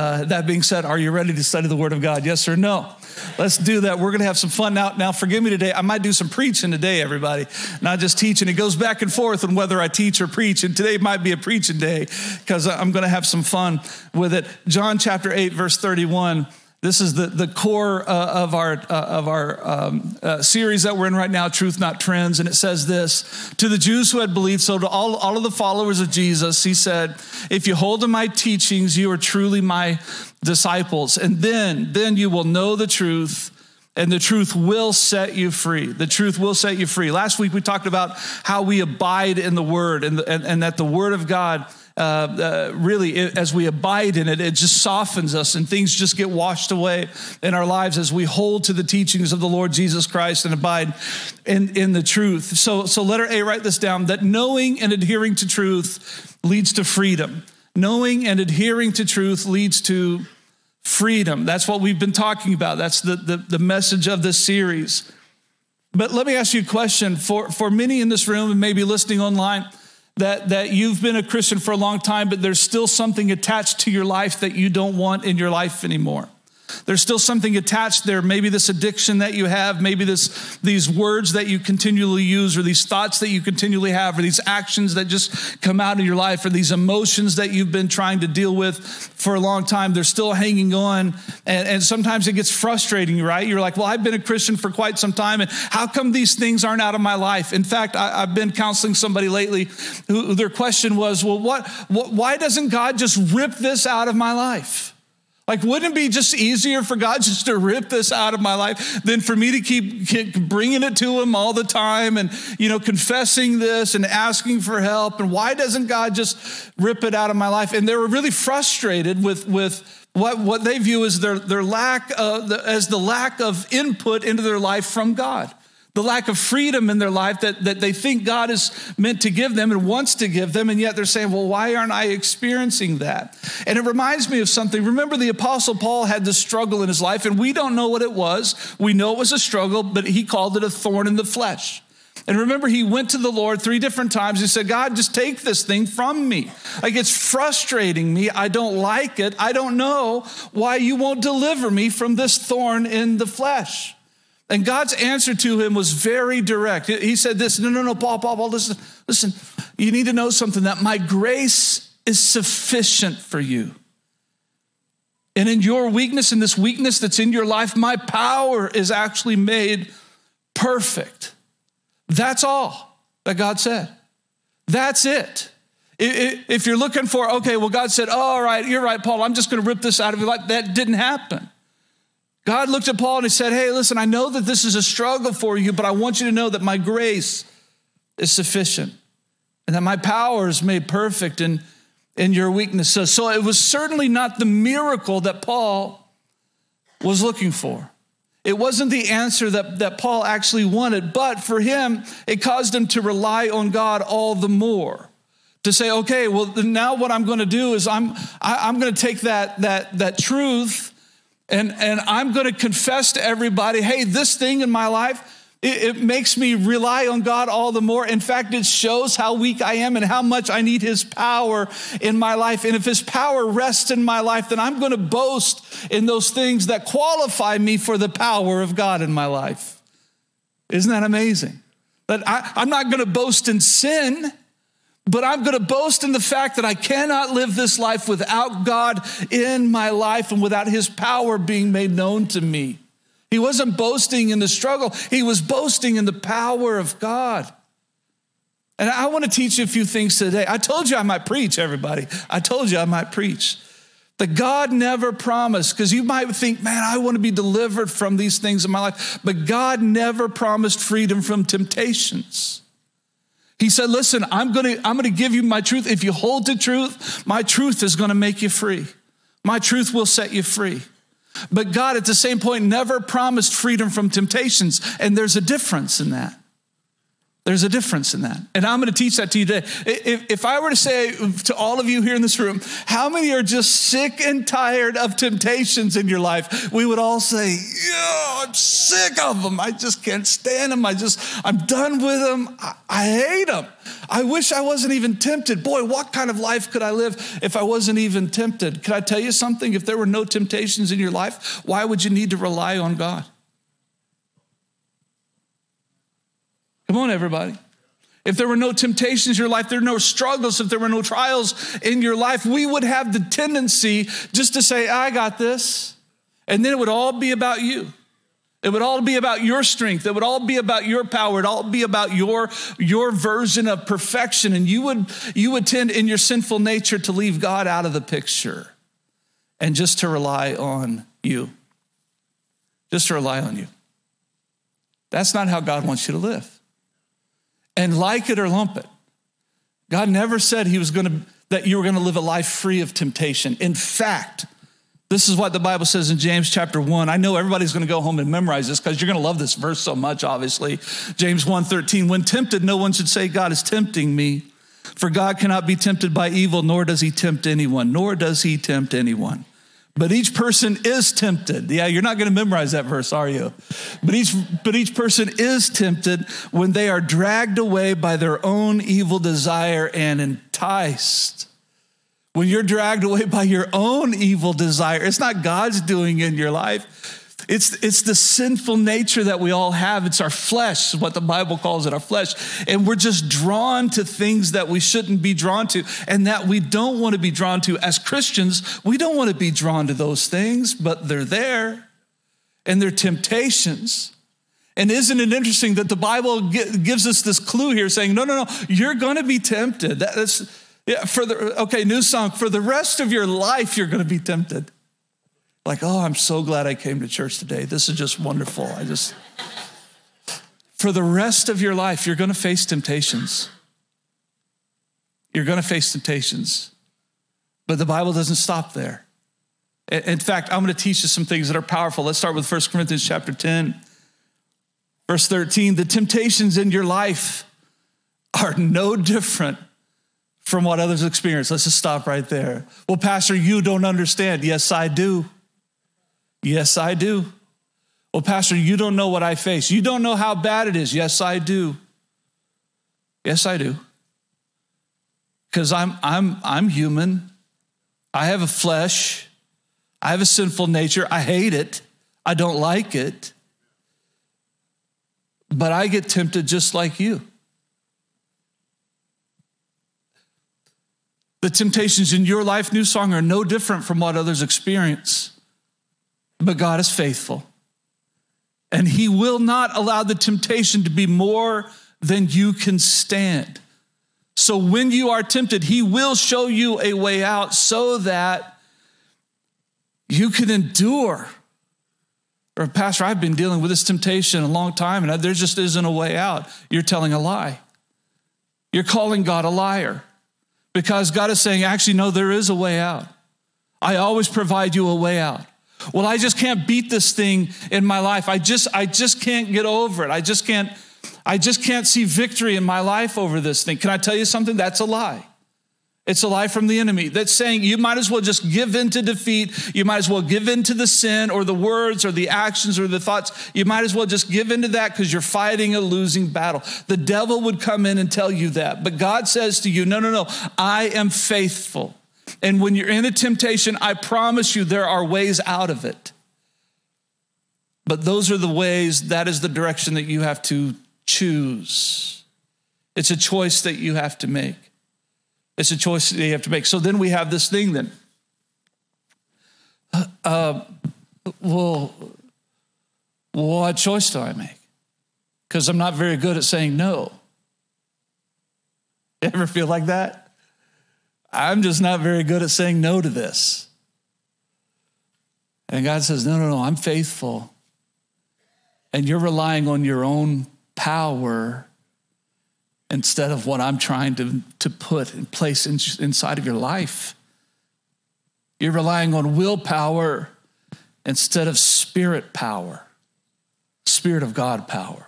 Uh, that being said, are you ready to study the Word of God? Yes or no? Let's do that. We're going to have some fun now. Now, forgive me today. I might do some preaching today, everybody, not just teaching. It goes back and forth on whether I teach or preach. And today might be a preaching day because I'm going to have some fun with it. John chapter 8, verse 31 this is the, the core uh, of our, uh, of our um, uh, series that we're in right now, Truth Not Trends. And it says this To the Jews who had believed, so to all, all of the followers of Jesus, he said, If you hold to my teachings, you are truly my disciples. And then, then you will know the truth and the truth will set you free. The truth will set you free. Last week we talked about how we abide in the Word and, and, and that the Word of God uh, uh, really, it, as we abide in it, it just softens us and things just get washed away in our lives as we hold to the teachings of the Lord Jesus Christ and abide in, in the truth. So, so, letter A, write this down that knowing and adhering to truth leads to freedom. Knowing and adhering to truth leads to freedom. That's what we've been talking about. That's the, the, the message of this series. But let me ask you a question for, for many in this room and maybe listening online that, that you've been a Christian for a long time, but there's still something attached to your life that you don't want in your life anymore. There's still something attached there. Maybe this addiction that you have, maybe this, these words that you continually use, or these thoughts that you continually have, or these actions that just come out of your life, or these emotions that you've been trying to deal with for a long time. They're still hanging on. And, and sometimes it gets frustrating, right? You're like, well, I've been a Christian for quite some time, and how come these things aren't out of my life? In fact, I, have been counseling somebody lately who their question was, well, what, what, why doesn't God just rip this out of my life? Like, wouldn't it be just easier for God just to rip this out of my life than for me to keep, keep bringing it to Him all the time and, you know, confessing this and asking for help? And why doesn't God just rip it out of my life? And they were really frustrated with, with what, what they view as their, their lack of, as the lack of input into their life from God the lack of freedom in their life that, that they think God is meant to give them and wants to give them, and yet they're saying, Well, why aren't I experiencing that? And it reminds me of something. Remember, the Apostle Paul had this struggle in his life, and we don't know what it was. We know it was a struggle, but he called it a thorn in the flesh. And remember, he went to the Lord three different times. He said, God, just take this thing from me. Like it's frustrating me. I don't like it. I don't know why you won't deliver me from this thorn in the flesh. And God's answer to him was very direct. He said this, no, no, no, Paul, Paul, Paul, listen, listen, you need to know something that my grace is sufficient for you. And in your weakness, in this weakness that's in your life, my power is actually made perfect. That's all that God said. That's it. If you're looking for, okay, well, God said, oh, all right, you're right, Paul, I'm just going to rip this out of your life. That didn't happen. God looked at Paul and he said, Hey, listen, I know that this is a struggle for you, but I want you to know that my grace is sufficient and that my power is made perfect in, in your weakness. So, so it was certainly not the miracle that Paul was looking for. It wasn't the answer that, that Paul actually wanted, but for him, it caused him to rely on God all the more. To say, okay, well, now what I'm going to do is I'm, I, am i am going to take that, that, that truth and, and I'm going to confess to everybody hey, this thing in my life, it, it, makes me rely on God all the more. In fact, it shows how weak I am and how much I need His power in my life. And if His power rests in my life, then I'm going to boast in those things that qualify me for the power of God in my life. Isn't that amazing? But I, I'm not going to boast in sin. But I'm going to boast in the fact that I cannot live this life without God in my life and without his power being made known to me. He wasn't boasting in the struggle, he was boasting in the power of God. And I want to teach you a few things today. I told you I might preach, everybody. I told you I might preach. That God never promised, because you might think, man, I want to be delivered from these things in my life. But God never promised freedom from temptations. He said, Listen, I'm gonna, I'm gonna give you my truth. If you hold to truth, my truth is gonna make you free. My truth will set you free. But God, at the same point, never promised freedom from temptations. And there's a difference in that. There's a difference in that. And I'm going to teach that to you today. If, if, I were to say to all of you here in this room, how many are just sick and tired of temptations in your life? We would all say, yeah, I'm sick of them. I just can't stand them. I just, I'm done with them. I, I hate them. I wish I wasn't even tempted. Boy, what kind of life could I live if I wasn't even tempted? Can I tell you something? If there were no temptations in your life, why would you need to rely on God? Come on, everybody. If there were no temptations in your life, there were no struggles, if there were no trials in your life, we would have the tendency just to say, I got this. And then it would all be about you. It would all be about your strength. It would all be about your power. It would all be about your, your version of perfection. And you would, you would tend in your sinful nature to leave God out of the picture and just to rely on you. Just to rely on you. That's not how God wants you to live and like it or lump it. God never said he was going to that you were going to live a life free of temptation. In fact, this is what the Bible says in James chapter 1. I know everybody's going to go home and memorize this because you're going to love this verse so much obviously. James 1:13, when tempted no one should say God is tempting me, for God cannot be tempted by evil nor does he tempt anyone, nor does he tempt anyone. But each person is tempted. Yeah, you're not going to memorize that verse, are you? But each, but each person is tempted when they are dragged away by their own evil desire and enticed. When you're dragged away by your own evil desire, it's not God's doing in your life. It's, it's the sinful nature that we all have. It's our flesh, what the Bible calls it, our flesh. And we're just drawn to things that we shouldn't be drawn to and that we don't want to be drawn to. As Christians, we don't want to be drawn to those things, but they're there and they're temptations. And isn't it interesting that the Bible gives us this clue here saying, no, no, no, you're going to be tempted. That's, yeah, for the, okay, new song. For the rest of your life, you're going to be tempted. Like, oh, I'm so glad I came to church today. This is just wonderful. I just, for the rest of your life, you're going to face temptations. You're going to face temptations. But the Bible doesn't stop there. In fact, I'm going to teach you some things that are powerful. Let's start with 1 Corinthians chapter 10, verse 13. The temptations in your life are no different from what others experience. Let's just stop right there. Well, Pastor, you don't understand. Yes, I do. Yes, I do. Well, Pastor, you don't know what I face. You don't know how bad it is. Yes, I do. Yes, I do. Because I'm, I'm, I'm human. I have a flesh. I have a sinful nature. I hate it. I don't like it. But I get tempted just like you. The temptations in your life, New Song, are no different from what others experience. But God is faithful. And He will not allow the temptation to be more than you can stand. So when you are tempted, He will show you a way out so that you can endure. Or, Pastor, I've been dealing with this temptation a long time and there just isn't a way out. You're telling a lie. You're calling God a liar because God is saying, actually, no, there is a way out. I always provide you a way out. Well, I just can't beat this thing in my life. I just I just can't get over it. I just can't I just can't see victory in my life over this thing. Can I tell you something? That's a lie. It's a lie from the enemy that's saying you might as well just give in to defeat. You might as well give in to the sin or the words or the actions or the thoughts. You might as well just give in to that because you're fighting a losing battle. The devil would come in and tell you that. But God says to you, no, no, no, I am faithful. And when you're in a temptation, I promise you there are ways out of it. But those are the ways, that is the direction that you have to choose. It's a choice that you have to make. It's a choice that you have to make. So then we have this thing then. Uh, well, what choice do I make? Because I'm not very good at saying no. Ever feel like that? I'm just not very good at saying no to this. And God says, No, no, no, I'm faithful. And you're relying on your own power instead of what I'm trying to, to put in place in, inside of your life. You're relying on willpower instead of spirit power, spirit of God power.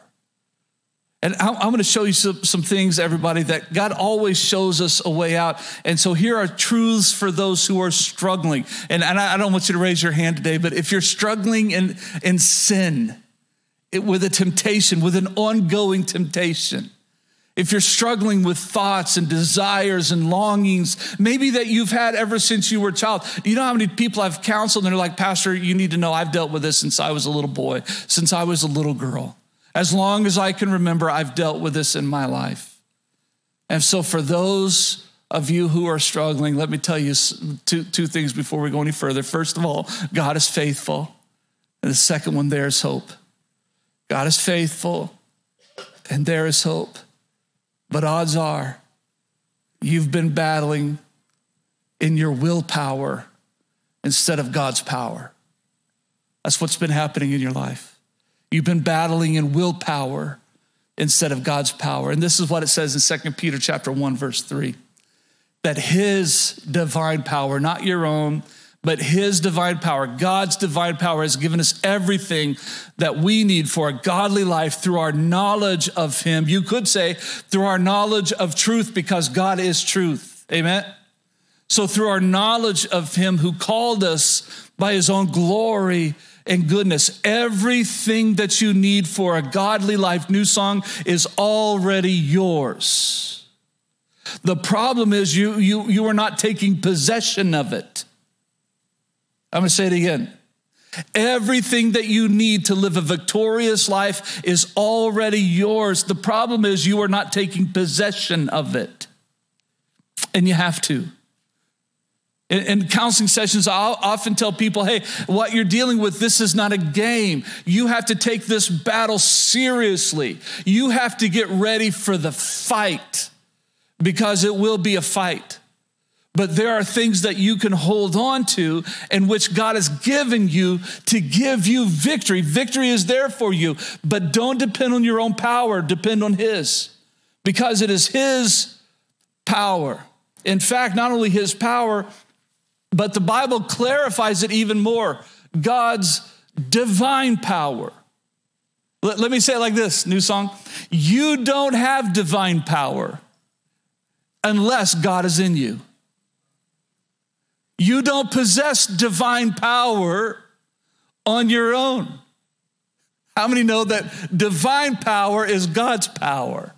And I'm going to show you some, some, things, everybody, that God always shows us a way out. And so here are truths for those who are struggling. And, and I, don't want you to raise your hand today, but if you're struggling in, in sin, it, with a temptation, with an ongoing temptation, if you're struggling with thoughts and desires and longings, maybe that you've had ever since you were a child. You know how many people I've counseled and they're like, Pastor, you need to know I've dealt with this since I was a little boy, since I was a little girl. As long as I can remember, I've dealt with this in my life. And so, for those of you who are struggling, let me tell you two, two things before we go any further. First of all, God is faithful. And the second one, there's hope. God is faithful, and there is hope. But odds are, you've been battling in your willpower instead of God's power. That's what's been happening in your life. You've been battling in willpower instead of God's power. And this is what it says in 2 Peter chapter 1 verse 3. That his divine power, not your own, but his divine power, God's divine power has given us everything that we need for a godly life through our knowledge of him. You could say through our knowledge of truth because God is truth. Amen. So through our knowledge of him who called us by his own glory and goodness. Everything that you need for a godly life, New Song, is already yours. The problem is you, you, you are not taking possession of it. I'm going to say it again. Everything that you need to live a victorious life is already yours. The problem is you are not taking possession of it. And you have to. In, in counseling sessions, I'll often tell people, hey, what you're dealing with, this is not a game. You have to take this battle seriously. You have to get ready for the fight because it will be a fight. But there are things that you can hold on to and which God has given you to give you victory. Victory is there for you, but don't depend on your own power, depend on His because it is His power. In fact, not only His power, but the Bible clarifies it even more God's divine power. Let, let, me say it like this new song. You don't have divine power unless God is in you. You don't possess divine power on your own. How many know that divine power is God's power?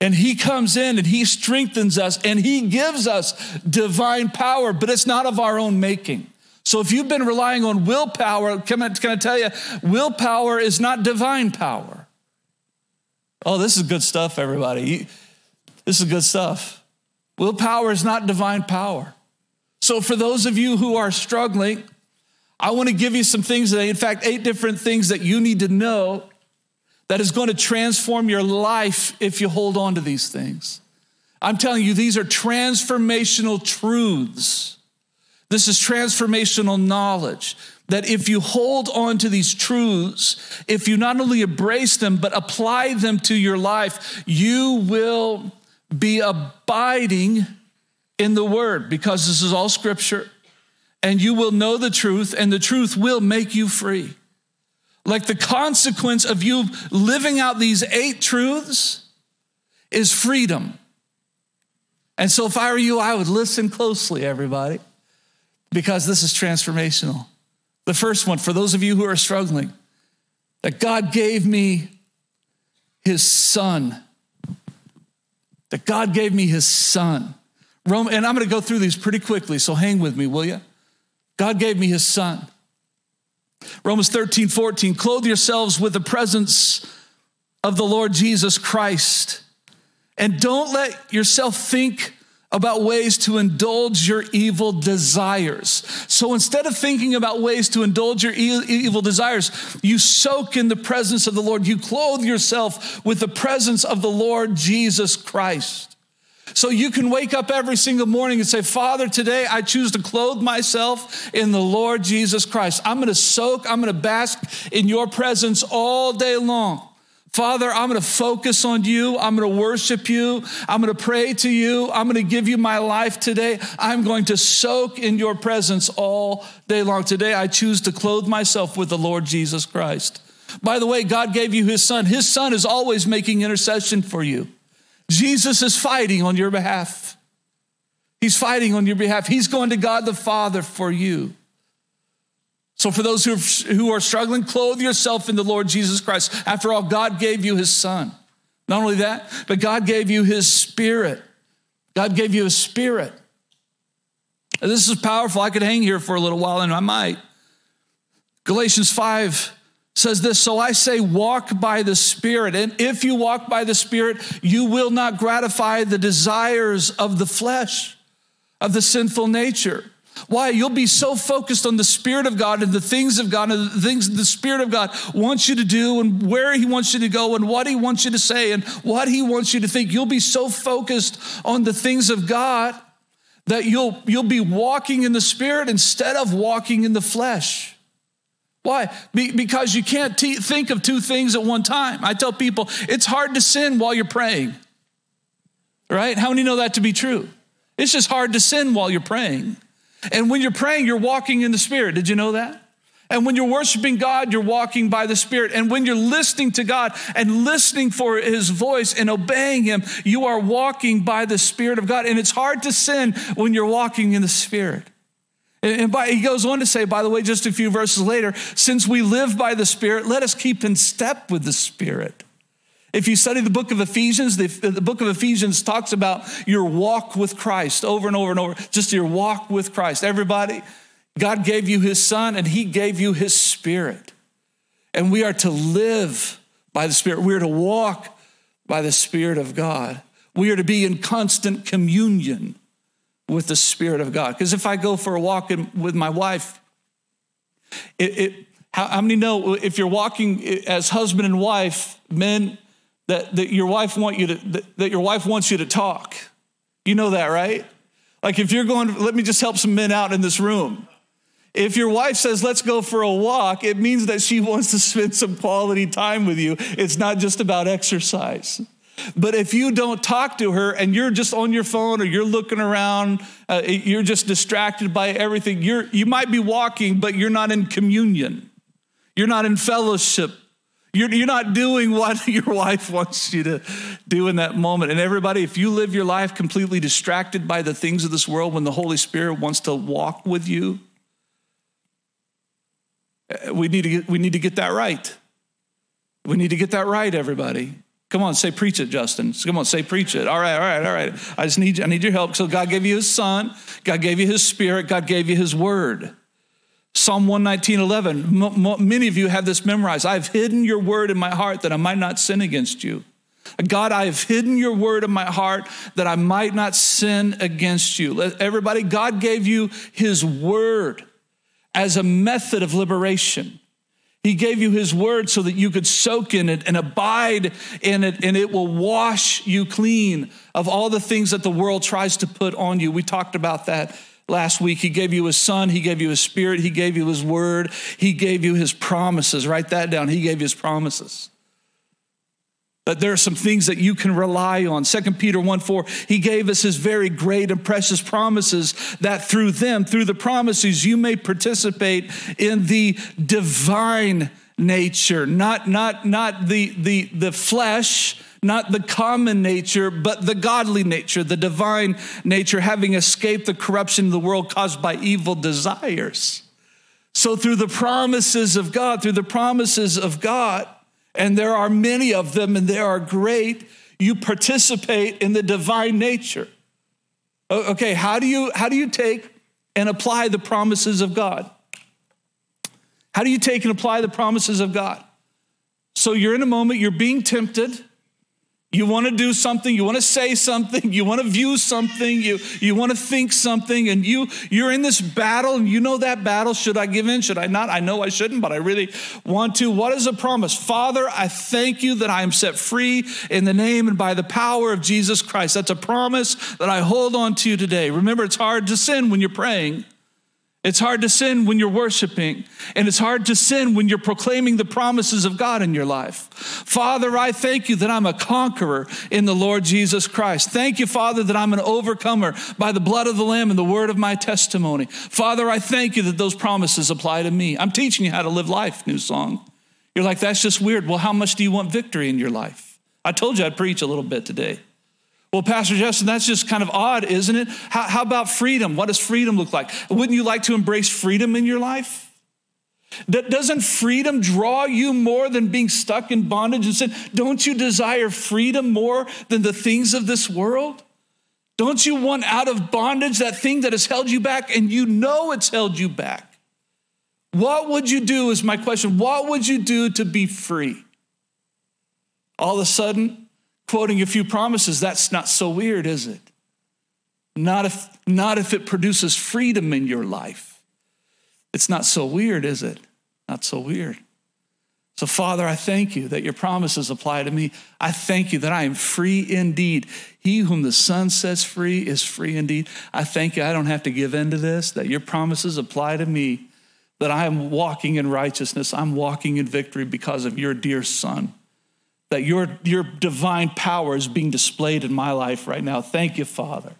And he comes in and he strengthens us and he gives us divine power, but it's not of our own making. So if you've been relying on willpower, can I, can I tell you, willpower is not divine power. Oh, this is good stuff, everybody. This is good stuff. Willpower is not divine power. So for those of you who are struggling, I want to give you some things today. In fact, eight different things that you need to know that is going to transform your life if you hold on to these things. I'm telling you, these are transformational truths. This is transformational knowledge that if you hold on to these truths, if you not only embrace them, but apply them to your life, you will be abiding in the word because this is all scripture. And you will know the truth, and the truth will make you free. Like the consequence of you living out these eight truths is freedom. And so, if I were you, I would listen closely, everybody, because this is transformational. The first one, for those of you who are struggling, that God gave me his son. That God gave me his son. Rome, and I'm going to go through these pretty quickly, so hang with me, will you? God gave me his son. Romans 13, 14, clothe yourselves with the presence of the Lord Jesus Christ. And don't let yourself think about ways to indulge your evil desires. So instead of thinking about ways to indulge your evil desires, you soak in the presence of the Lord. You clothe yourself with the presence of the Lord Jesus Christ. So you can wake up every single morning and say, Father, today I choose to clothe myself in the Lord Jesus Christ. I'm going to soak, I'm going to bask in your presence all day long. Father, I'm going to focus on you. I'm going to worship you. I'm going to pray to you. I'm going to give you my life today. I'm going to soak in your presence all day long. Today, I choose to clothe myself with the Lord Jesus Christ. By the way, God gave you his son. His son is always making intercession for you. Jesus is fighting on your behalf. He's fighting on your behalf. He's going to God the Father for you. So, for those who are, who are struggling, clothe yourself in the Lord Jesus Christ. After all, God gave you his son. Not only that, but God gave you his spirit. God gave you a spirit. And this is powerful. I could hang here for a little while, and I might. Galatians 5 says this So I say, walk by the Spirit. And if you walk by the Spirit, you will not gratify the desires of the flesh, of the sinful nature. Why? You'll be so focused on the Spirit of God and the things of God and the things the Spirit of God wants you to do and where He wants you to go and what He wants you to say and what He wants you to think. You'll be so focused on the things of God that you'll, you'll be walking in the Spirit instead of walking in the flesh. Why? Be, because you can't t- think of two things at one time. I tell people it's hard to sin while you're praying, right? How many know that to be true? It's just hard to sin while you're praying. And when you're praying, you're walking in the Spirit. Did you know that? And when you're worshiping God, you're walking by the Spirit. And when you're listening to God and listening for His voice and obeying Him, you are walking by the Spirit of God. And it's hard to sin when you're walking in the Spirit. And by, he goes on to say, by the way, just a few verses later, since we live by the Spirit, let us keep in step with the Spirit. If you study the book of Ephesians, the, the, book of Ephesians talks about your walk with Christ over and over and over, just your walk with Christ. Everybody, God gave you his son and he gave you his spirit. And we are to live by the Spirit. We are to walk by the Spirit of God. We are to be in constant communion with the Spirit of God. Because if I go for a walk in, with my wife, it, it how, how many know if you're walking as husband and wife, men, that, that your wife want you to that, that your wife wants you to talk. You know that, right? Like if you're going, let me just help some men out in this room. If your wife says, let's go for a walk, it means that she wants to spend some quality time with you. It's not just about exercise. But if you don't talk to her and you're just on your phone or you're looking around, uh, you're just distracted by everything, you're, you might be walking, but you're not in communion. You're not in fellowship you're, you're not doing what your wife wants you to do in that moment. And everybody, if you live your life completely distracted by the things of this world when the Holy Spirit wants to walk with you, eh, we need to get, we need to get that right. We need to get that right, everybody. Come on, say preach it, Justin. Come on, say preach it. All right, all right, all right. I just need I need your help. So God gave you his son, God gave you his spirit, God gave you his word. Psalm 119, 11. M- m- many of you have this memorized. I've hidden your word in my heart that I might not sin against you. God, I have hidden your word in my heart that I might not sin against you. Everybody, God gave you his word as a method of liberation. He gave you his word so that you could soak in it and abide in it, and it will wash you clean of all the things that the world tries to put on you. We talked about that last week. He gave you his son, he gave you his spirit, he gave you his word, he gave you his promises. Write that down. He gave you his promises. But there are some things that you can rely on. 2 Peter 1 4, he gave us his very great and precious promises that through them, through the promises, you may participate in the divine nature, not, not, not the, the, the flesh not the common nature, but the godly nature, the divine nature, having escaped the corruption of the world caused by evil desires. So, through the promises of God, through the promises of God, and there are many of them and they are great, you participate in the divine nature. Okay, how do you how do you take and apply the promises of God? How do you take and apply the promises of God? So you're in a moment, you're being tempted, you want to do something, you want to say something, you want to view something, you, you want to think something, and you, you're in this battle, and you know that battle. Should I give in? Should I not? I know I shouldn't, but I really want to. What is a promise? Father, I thank you that I am set free in the name and by the power of Jesus Christ. That's a promise that I hold on to today. Remember, it's hard to sin when you're praying. It's hard to sin when you're worshiping, and it's hard to sin when you're proclaiming the promises of God in your life. Father, I thank you that I'm a conqueror in the Lord Jesus Christ. Thank you, Father, that I'm an overcomer by the blood of the Lamb and the word of my testimony. Father, I thank you that those promises apply to me. I'm teaching you how to live life, new song. You're like, that's just weird. Well, how much do you want victory in your life? I told you I'd preach a little bit today. Well, Pastor Justin, that's just kind of odd, isn't it? How, how, about freedom? What does freedom look like? Wouldn't you like to embrace freedom in your life? Doesn't freedom draw you more than being stuck in bondage and sin? Don't you desire freedom more than the things of this world? Don't you want out of bondage that thing that has held you back and you know it's held you back? What would you do, is my question. What would you do to be free? All of a sudden, quoting a few promises, that's not so weird, is it? Not if, not if it produces freedom in your life. It's not so weird, is it? Not so weird. So, Father, I thank you that your promises apply to me. I thank you that I am free indeed. He whom the Son sets free is free indeed. I thank you I don't have to give in to this, that your promises apply to me, that I am walking in righteousness. I'm walking in victory because of your dear Son that your, your divine power is being displayed in my life right now. Thank you, Father,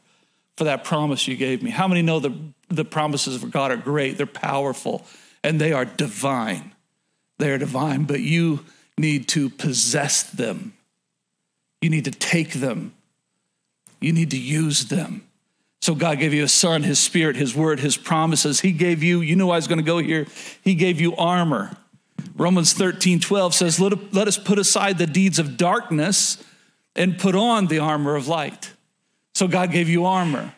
for that promise you gave me. How many know the, the promises of God are great? They're powerful and they are divine. They are divine, but you need to possess them. You need to take them. You need to use them. So God gave you a son, his spirit, his word, his promises. He gave you, you know I was going to go here, he gave you armor. Romans 13, 12 says, let, let us put aside the deeds of darkness and put on the armor of light. So God gave you armor.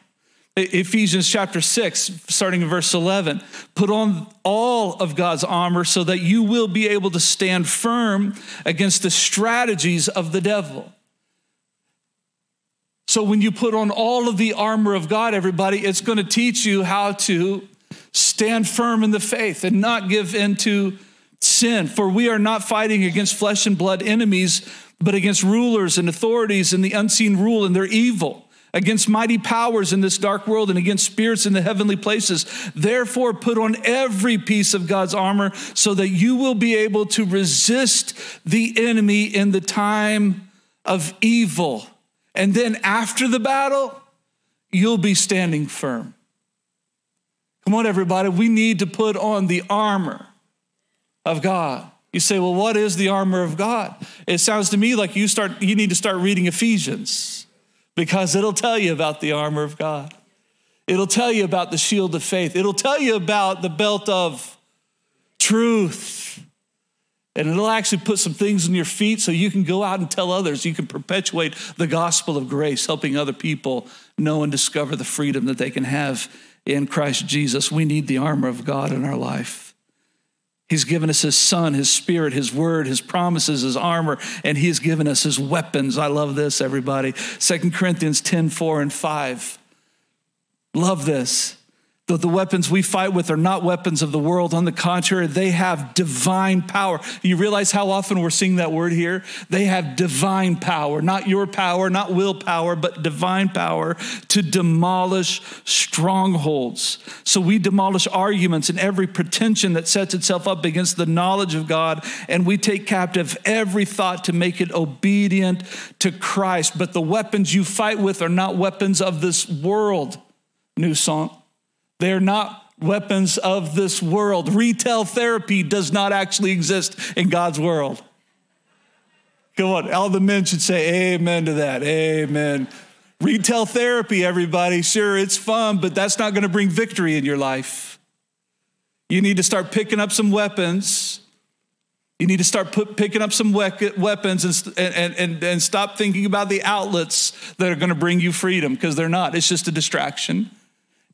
Ephesians chapter 6, starting in verse 11, put on all of God's armor so that you will be able to stand firm against the strategies of the devil. So, when you put on all of the armor of God, everybody, it's going to teach you how to stand firm in the faith and not give into sin. For we are not fighting against flesh and blood enemies, but against rulers and authorities and the unseen rule and their evil, against mighty powers in this dark world and against spirits in the heavenly places. Therefore, put on every piece of God's armor so that you will be able to resist the enemy in the time of evil. And then after the battle, you'll be standing firm. Come on, everybody, we need to put on the armor of God. You say, well, what is the armor of God? It sounds to me like you start you need to start reading Ephesians because it'll tell you about the armor of God. It'll tell you about the shield of faith. It'll tell you about the belt of truth. And it'll actually put some things in your feet so you can go out and tell others. You can perpetuate the gospel of grace, helping other people know and discover the freedom that they can have in Christ Jesus. We need the armor of God in our life. He's given us his son, his spirit, his word, his promises, his armor, and he has given us his weapons. I love this, everybody. Second Corinthians 10 4 and 5. Love this that the weapons we fight with are not weapons of the world. On the contrary, they have divine power. You realize how often we're seeing that word here? They have divine power, not your power, not willpower, but divine power to demolish strongholds. So we demolish arguments and every pretension that sets itself up against the knowledge of God, and we take captive every thought to make it obedient to Christ. But the weapons you fight with are not weapons of this world. New song. They're not weapons of this world. Retail therapy does not actually exist in God's world. Come on, all the men should say amen to that. Amen. Retail therapy, everybody, sure, it's fun, but that's not going to bring victory in your life. You need to start picking up some weapons. You need to start put, picking up some weapons and, and, and, and stop thinking about the outlets that are going to bring you freedom because they're not. It's just a distraction.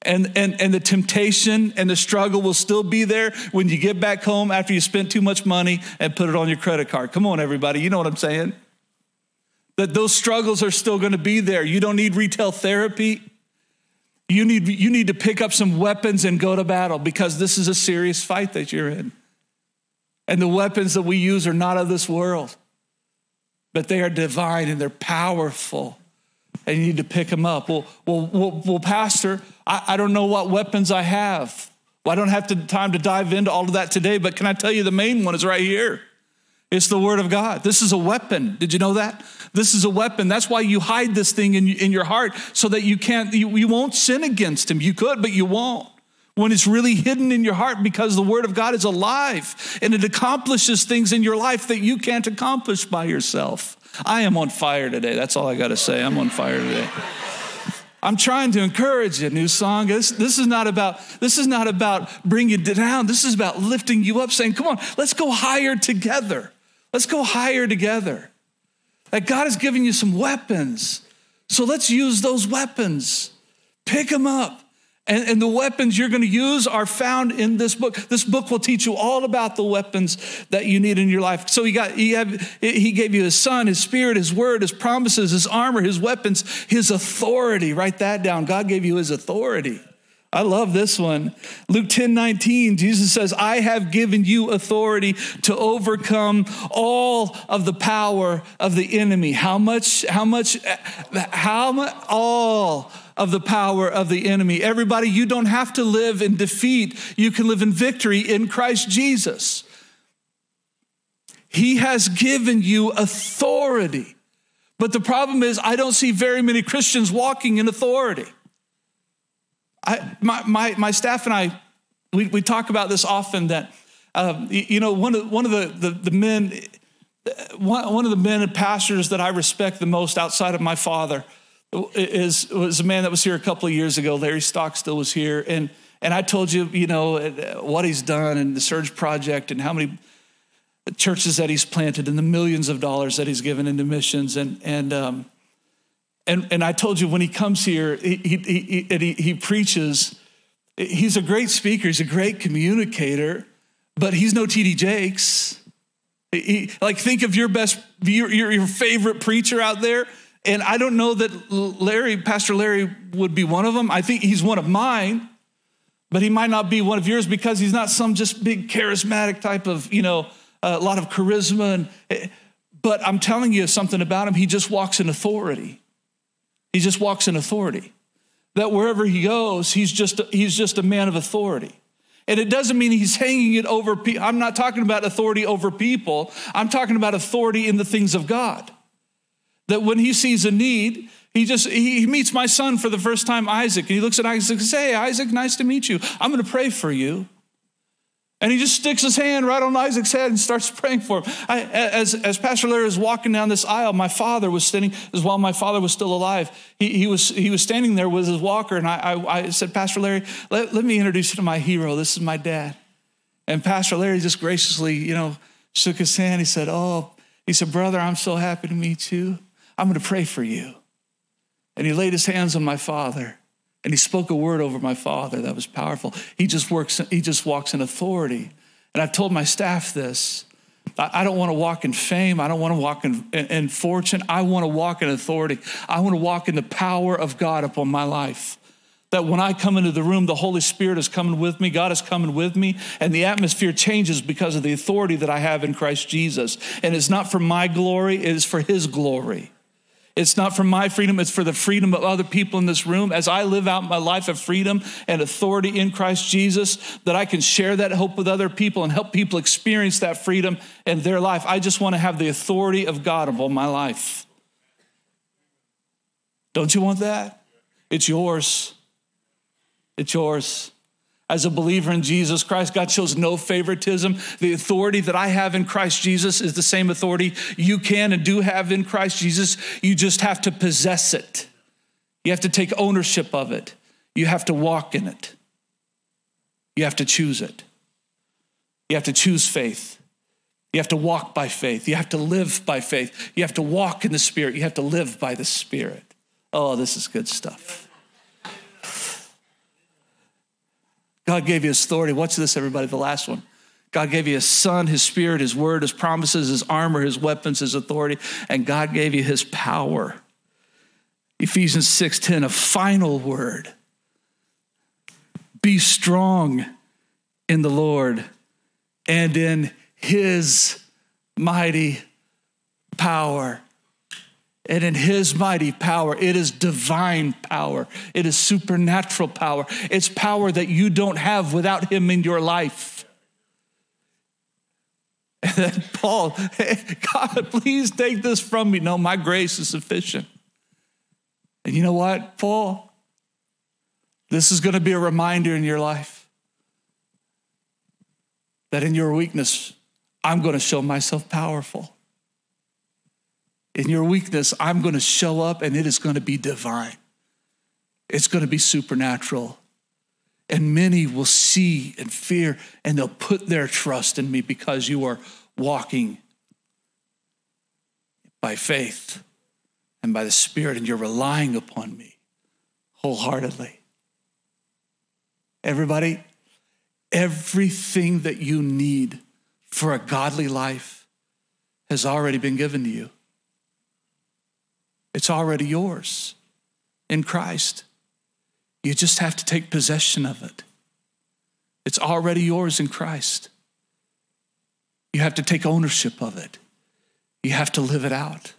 And, and, and the temptation and the struggle will still be there when you get back home after you spent too much money and put it on your credit card. Come on, everybody, you know what I'm saying? That those struggles are still gonna be there. You don't need retail therapy. You need, you need to pick up some weapons and go to battle because this is a serious fight that you're in. And the weapons that we use are not of this world, but they are divine and they're powerful and you need to pick them up. Well, well, well, well Pastor, I, I don't know what weapons I have. Well, I don't have to, time to dive into all of that today, but can I tell you the main one is right here? It's the Word of God. This is a weapon. Did you know that? This is a weapon. That's why you hide this thing in, in your heart so that you can't, you, you won't sin against Him. You could, but you won't. When it's really hidden in your heart because the Word of God is alive and it accomplishes things in your life that you can't accomplish by yourself. I am on fire today. That's all I got to say. I'm on fire today. I'm trying to encourage you, new song. This, this, is not about, this is not about bringing you down. This is about lifting you up, saying, come on, let's go higher together. Let's go higher together. That God has given you some weapons. So let's use those weapons. Pick them up. And, and, the weapons you're going to use are found in this book. This book will teach you all about the weapons that you need in your life. So he got he, have, he gave you his son, his spirit, his word, his promises, his armor, his weapons, his authority. Write that down. God gave you his authority. I love this one. Luke 10 19, Jesus says, I have given you authority to overcome all of the power of the enemy. How much, how much, how much, all of the power of the enemy. Everybody, you don't have to live in defeat. You can live in victory in Christ Jesus. He has given you authority. But the problem is, I don't see very many Christians walking in authority. I, my, my, my staff and I, we, we talk about this often that, uh, you know, one of, one of the, the, the men, one, one of the men and pastors that I respect the most outside of my father is, was a man that was here a couple of years ago. Larry Stockstill was here. And, and I told you, you know, what he's done and the Surge Project and how many churches that he's planted and the millions of dollars that he's given into missions. And, and, um, and, and I told you when he comes here, he, he, he, he, he preaches, he's a great speaker, he's a great communicator, but he's no TD Jakes. He, like, think of your best, your, your favorite preacher out there. And I don't know that Larry, Pastor Larry, would be one of them. I think he's one of mine, but he might not be one of yours because he's not some just big charismatic type of, you know, a lot of charisma. And, eh, but I'm telling you something about him. He just walks in authority. He just walks in authority. That wherever he goes, he's just, he's just a man of authority. And it doesn't mean he's hanging it over people. I'm not talking about authority over people. I'm talking about authority in the things of God. That when he sees a need, he just he meets my son for the first time, Isaac, and he looks at Isaac and says, Hey, Isaac, nice to meet you. I'm gonna pray for you. And he just sticks his hand right on Isaac's head and starts praying for him. I, as, as Pastor Larry was walking down this aisle, my father was standing, as while my father was still alive, he, he, was, he was standing there with his walker. And I, I, I said, Pastor Larry, let, let me introduce you to my hero. This is my dad. And Pastor Larry just graciously, you know, shook his hand. He said, Oh, he said, Brother, I'm so happy to meet you. I'm going to pray for you. And he laid his hands on my father. And he spoke a word over my father that was powerful. He just works, he just walks in authority. And I've told my staff this. I don't want to walk in fame. I don't want to walk in, in, in fortune. I want to walk in authority. I want to walk in the power of God upon my life. That when I come into the room, the Holy Spirit is coming with me, God is coming with me, and the atmosphere changes because of the authority that I have in Christ Jesus. And it's not for my glory, it is for His glory. It's not for my freedom, it's for the freedom of other people in this room. As I live out my life of freedom and authority in Christ Jesus, that I can share that hope with other people and help people experience that freedom in their life. I just want to have the authority of God upon my life. Don't you want that? It's yours. It's yours. As a believer in Jesus Christ, God shows no favoritism. The authority that I have in Christ Jesus is the same authority you can and do have in Christ Jesus. You just have to possess it. You have to take ownership of it. You have to walk in it. You have to choose it. You have to choose faith. You have to walk by faith. You have to live by faith. You have to walk in the Spirit. You have to live by the Spirit. Oh, this is good stuff. God gave you his authority. What's this, everybody? The last one. God gave you his son, his spirit, his word, his promises, his armor, his weapons, his authority, and God gave you his power. Ephesians 6:10, a final word. Be strong in the Lord and in his mighty power. And in his mighty power, it is divine power. It is supernatural power. It's power that you don't have without him in your life. And then Paul, hey, God, please take this from me. No, my grace is sufficient. And you know what, Paul? This is going to be a reminder in your life that in your weakness, I'm going to show myself powerful. In your weakness, I'm going to show up and it is going to be divine. It's going to be supernatural. And many will see and fear and they'll put their trust in me because you are walking by faith and by the Spirit and you're relying upon me wholeheartedly. Everybody, everything that you need for a godly life has already been given to you. It's already yours in Christ. You just have to take possession of it. It's already yours in Christ. You have to take ownership of it. You have to live it out.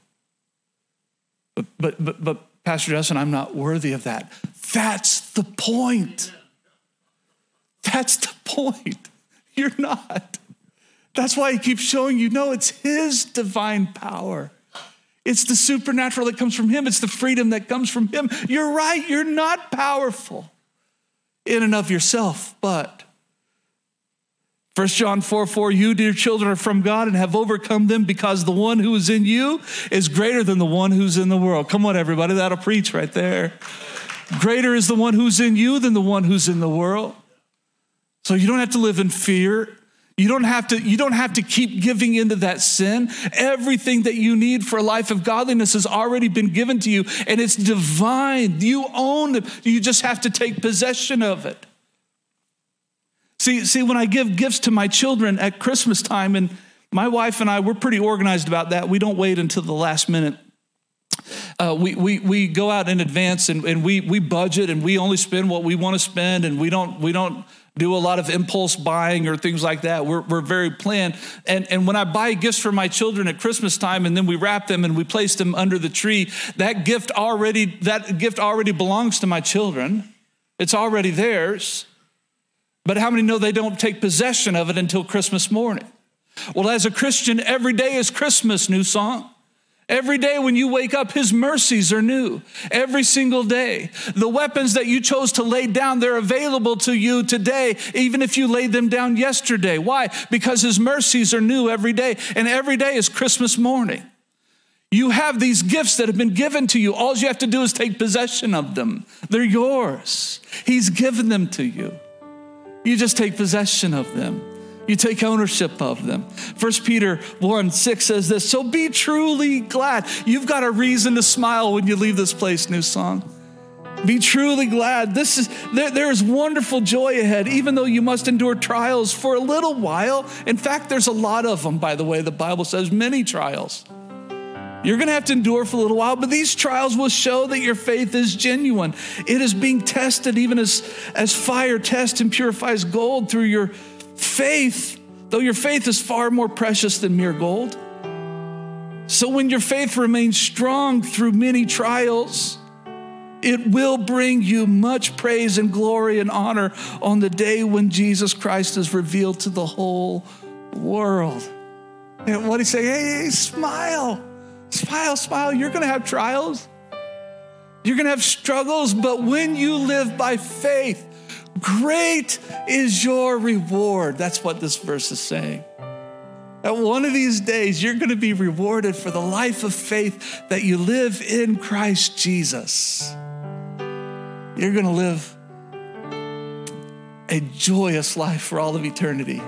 But, but, but, but Pastor Justin, I'm not worthy of that. That's the point. That's the point. You're not. That's why he keeps showing you no, it's his divine power. It's the supernatural that comes from Him. It's the freedom that comes from Him. You're right, you're not powerful in and of yourself, but 1 John 4 4, you, dear children, are from God and have overcome them because the one who is in you is greater than the one who's in the world. Come on, everybody, that'll preach right there. Greater is the one who's in you than the one who's in the world. So you don't have to live in fear you don't have to, you don't have to keep giving into that sin. Everything that you need for a life of godliness has already been given to you, and it's divine. You own it. You just have to take possession of it. See, see, when I give gifts to my children at Christmas time, and my wife and I, we're pretty organized about that. We don't wait until the last minute. Uh, we, we, we go out in advance and, and we, we budget and we only spend what we want to spend and we don't, we don't do a lot of impulse buying or things like that. We're, we're very planned. And, and when I buy gifts for my children at Christmas time and then we wrap them and we place them under the tree, that gift already, that gift already belongs to my children. It's already theirs. But how many know they don't take possession of it until Christmas morning? Well, as a Christian, every day is Christmas, new song. Every day when you wake up, His mercies are new. Every single day. The weapons that you chose to lay down, they're available to you today, even if you laid them down yesterday. Why? Because His mercies are new every day, and every day is Christmas morning. You have these gifts that have been given to you. All you have to do is take possession of them, they're yours. He's given them to you. You just take possession of them. You take ownership of them. First Peter 1 6 says this So be truly glad. You've got a reason to smile when you leave this place, new song. Be truly glad. This is there, there is wonderful joy ahead, even though you must endure trials for a little while. In fact, there's a lot of them, by the way. The Bible says many trials. You're going to have to endure for a little while, but these trials will show that your faith is genuine. It is being tested even as, as fire tests and purifies gold through your faith, though your faith is far more precious than mere gold. So when your faith remains strong through many trials, it will bring you much praise and glory and honor on the day when Jesus Christ is revealed to the whole world. And what he say? Hey, hey, smile, smile, smile. You're going to have trials. You're going to have struggles, but when you live by faith, Great is your reward. That's what this verse is saying. At one of these days, you're going to be rewarded for the life of faith that you live in Christ Jesus. You're going to live a joyous life for all of eternity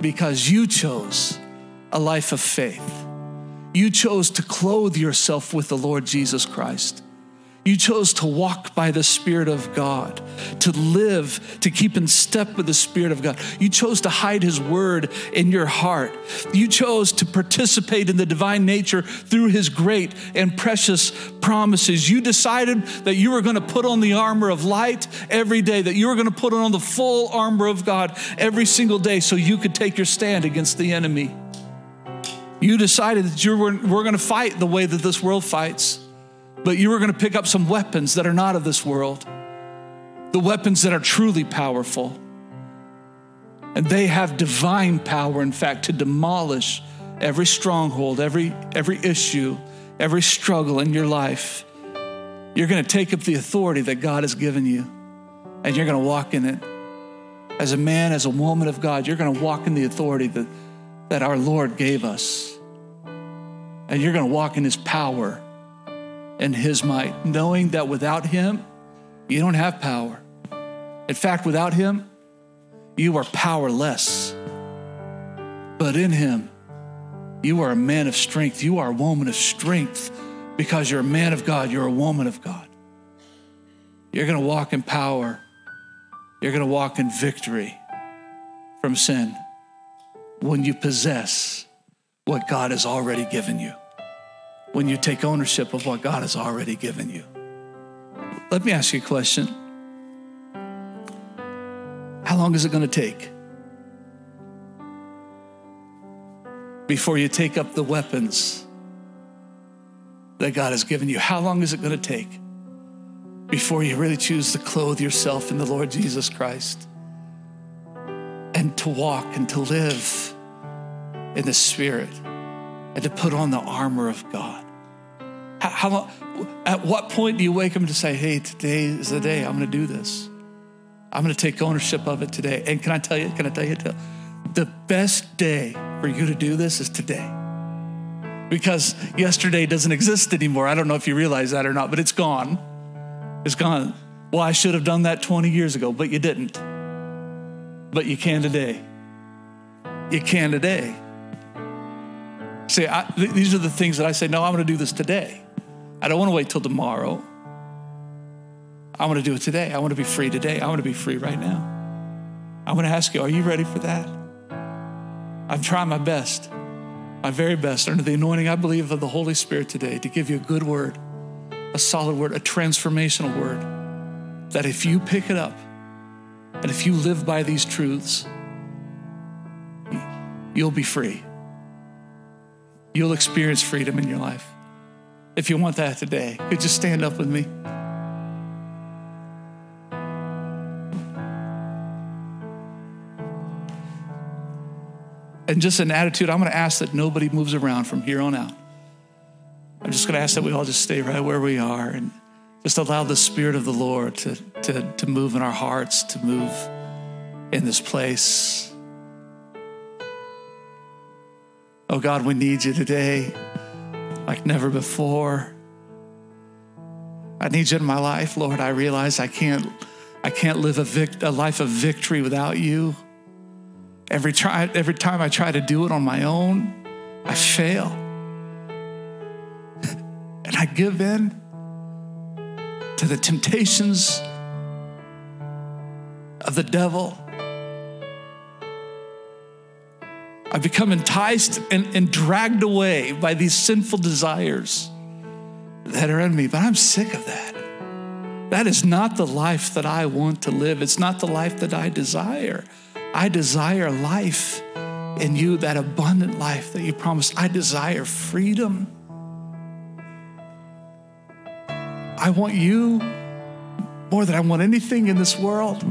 because you chose a life of faith. You chose to clothe yourself with the Lord Jesus Christ. You chose to walk by the Spirit of God, to live, to keep in step with the Spirit of God. You chose to hide His word in your heart. You chose to participate in the divine nature through His great and precious promises. You decided that you were going to put on the armor of light every day, that you were going to put on the full armor of God every single day so you could take your stand against the enemy. You decided that you were, we're going to fight the way that this world fights, but you are going to pick up some weapons that are not of this world, the weapons that are truly powerful. And they have divine power, in fact, to demolish every stronghold, every, every issue, every struggle in your life. You're going to take up the authority that God has given you, and you're going to walk in it. As a man, as a woman of God, you're going to walk in the authority that, that our Lord gave us. And you're going to walk in His power and His might, knowing that without Him, you don't have power. In fact, without Him, you are powerless. But in Him, you are a man of strength. You are a woman of strength because you're a man of God. You're a woman of God. You're going to walk in power. You're going to walk in victory from sin when you possess what God has already given you, when you take ownership of what God has already given you. Let me ask you a question. How long is it going to take before you take up the weapons that God has given you? How long is it going to take before you really choose to clothe yourself in the Lord Jesus Christ and to walk and to live in the Spirit and to put on the armor of God? How, long, at what point do you wake up to say, hey, today is the day I'm going to do this? I'm going to take ownership of it today. And can I tell you, can I tell you, the best day for you to do this is today. Because yesterday doesn't exist anymore. I don't know if you realize that or not, but it's gone. It's gone. Well, I should have done that 20 years ago, but you didn't. But you can today. You can today. See, I, th- these are the things that I say, no, I'm going to do this today. I don't want to wait till tomorrow. I want to do it today. I want to be free today. I want to be free right now. I want to ask you, are you ready for that? I'm trying my best, my very best, under the anointing, I believe, of the Holy Spirit today to give you a good word, a solid word, a transformational word. That if you pick it up and if you live by these truths, you'll be free. You'll experience freedom in your life. If you want that today, could you stand up with me? and just an attitude, I'm going to ask that nobody moves around from here on out. I'm just going to ask that we all just stay right where we are and just allow the Spirit of the Lord to, to, to move in our hearts, to move in this place. Oh God, we need you today like never before. I need you in my life, Lord. I realize I can't, I can't live a, vic- a life of victory without you. Every, try, every time I try to do it on my own, I fail. and I give in to the temptations of the devil. I become enticed and, and dragged away by these sinful desires that are in me, but I'm sick of that. That is not the life that I want to live. It's not the life that I desire. I desire life in you, that abundant life that you promised. I desire freedom. I want you more than I want anything in this world.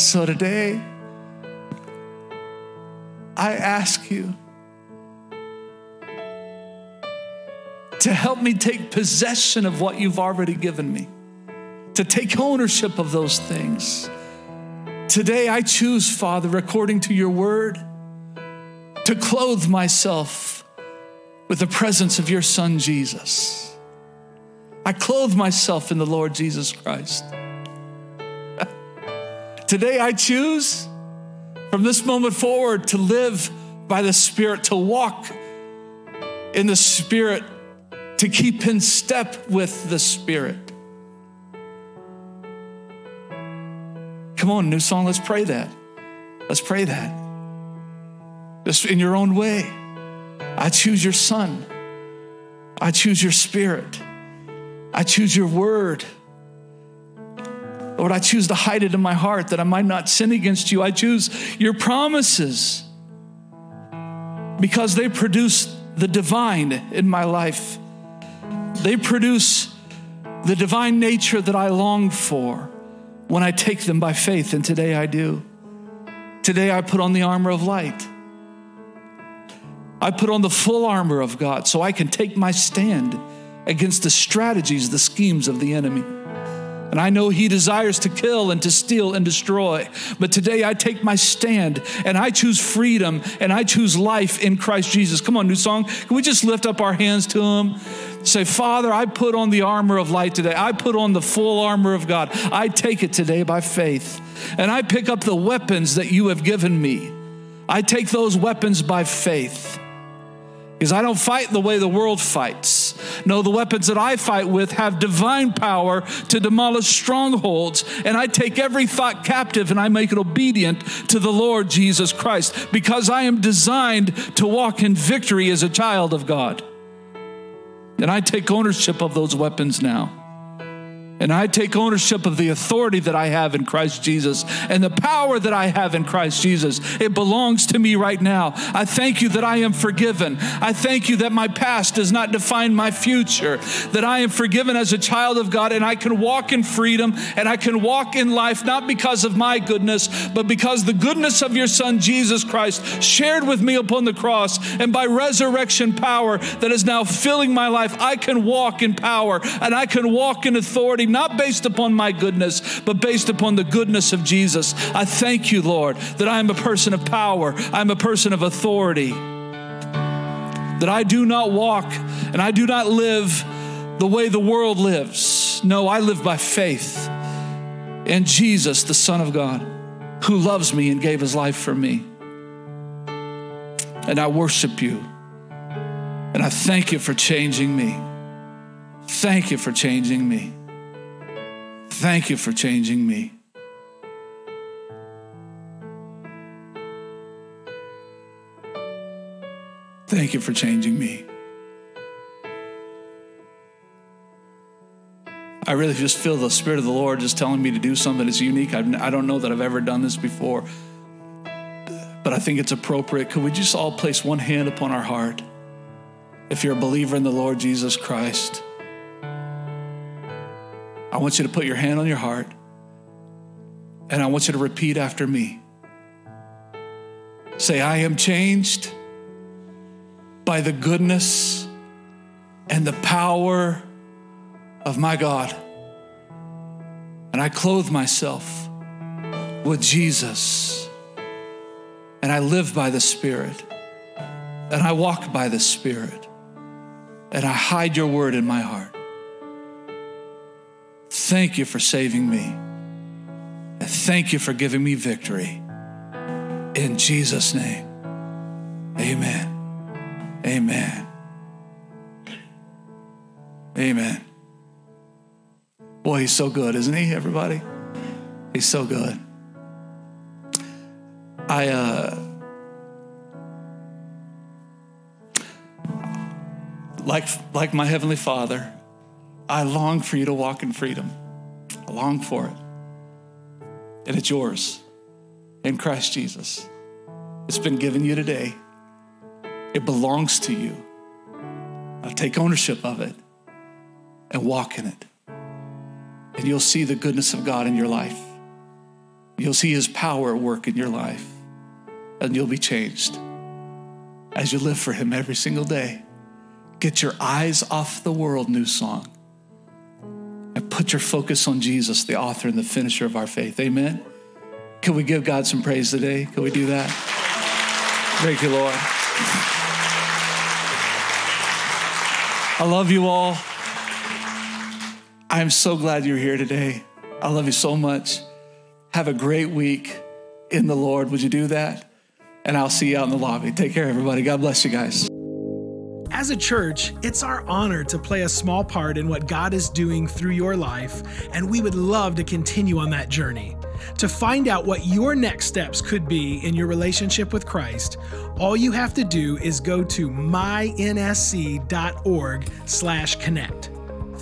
So today, I ask you to help me take possession of what you've already given me to take ownership of those things. Today, I choose, Father, according to your word, to clothe myself with the presence of your Son, Jesus. I clothe myself in the Lord Jesus Christ. Today, I choose from this moment forward to live by the Spirit, to walk in the Spirit, to keep in step with the Spirit. Come on, new song, let's pray that. Let's pray that. Just in your own way. I choose your son. I choose your spirit. I choose your word. Lord, I choose to hide it in my heart that I might not sin against you. I choose your promises. because they produce the divine in my life. They produce the divine nature that I long for when I take them by faith, and today I do. Today I put on the armor of light. I put on the full armor of God so I can take my stand against the strategies, the schemes of the enemy. And I know he desires to kill and to steal and destroy. But today I take my stand and I choose freedom and I choose life in Christ Jesus. Come on, new song. Can we just lift up our hands to him? Say, Father, I put on the armor of light today. I put on the full armor of God. I take it today by faith. And I pick up the weapons that you have given me. I take those weapons by faith. Because I don't fight the way the world fights. No, the weapons that I fight with have divine power to demolish strongholds. And I take every thought captive and I make it obedient to the Lord Jesus Christ because I am designed to walk in victory as a child of God. And I take ownership of those weapons now. And I take ownership of the authority that I have in Christ Jesus and the power that I have in Christ Jesus. It belongs to me right now. I thank you that I am forgiven. I thank you that my past does not define my future, that I am forgiven as a child of God and I can walk in freedom and I can walk in life not because of my goodness, but because the goodness of your Son, Jesus Christ, shared with me upon the cross and by resurrection power that is now filling my life, I can walk in power and I can walk in authority not based upon my goodness, but based upon the goodness of Jesus. I thank you, Lord, that I am a person of power, I'm a person of authority, that I do not walk and I do not live the way the world lives. No, I live by faith in Jesus, the Son of God, who loves me and gave his life for me. And I worship you. And I thank you for changing me. Thank you for changing me. Thank you for changing me. Thank you for changing me. I really just feel the Spirit of the Lord just telling me to do something that's unique. I've, I do not know that I've ever done this before, but I think it's appropriate. Could we just all place one hand upon our heart? If you're a believer in the Lord Jesus Christ, I want you to put your hand on your heart and I want you to repeat after me. Say, I am changed by the goodness and the power of my God. And I clothe myself with Jesus. And I live by the Spirit. And I walk by the Spirit. And I hide your word in my heart. Thank you for saving me. And thank you for giving me victory. In Jesus' name, amen. Amen. Amen. Boy, he's so good, isn't he, everybody? He's so good. I, uh, like, like my Heavenly Father, I long for you to walk in freedom. I long for it. And it's yours in Christ Jesus. It's been given you today. It belongs to you. Now take ownership of it and walk in it. And you'll see the goodness of God in your life. You'll see his power work in your life. And you'll be changed as you live for him every single day. Get your eyes off the world, new song put your focus on Jesus, the author and the finisher of our faith. Amen. Can we give God some praise today? Can we do that? Thank you, Lord. I love you all. I am so glad you're here today. I love you so much. Have a great week in the Lord. Would you do that? And I'll see you out in the lobby. Take care, everybody. God bless you guys. As a church, it's our honor to play a small part in what God is doing through your life, and we would love to continue on that journey. To find out what your next steps could be in your relationship with Christ, all you have to do is go to mynsc.org/connect.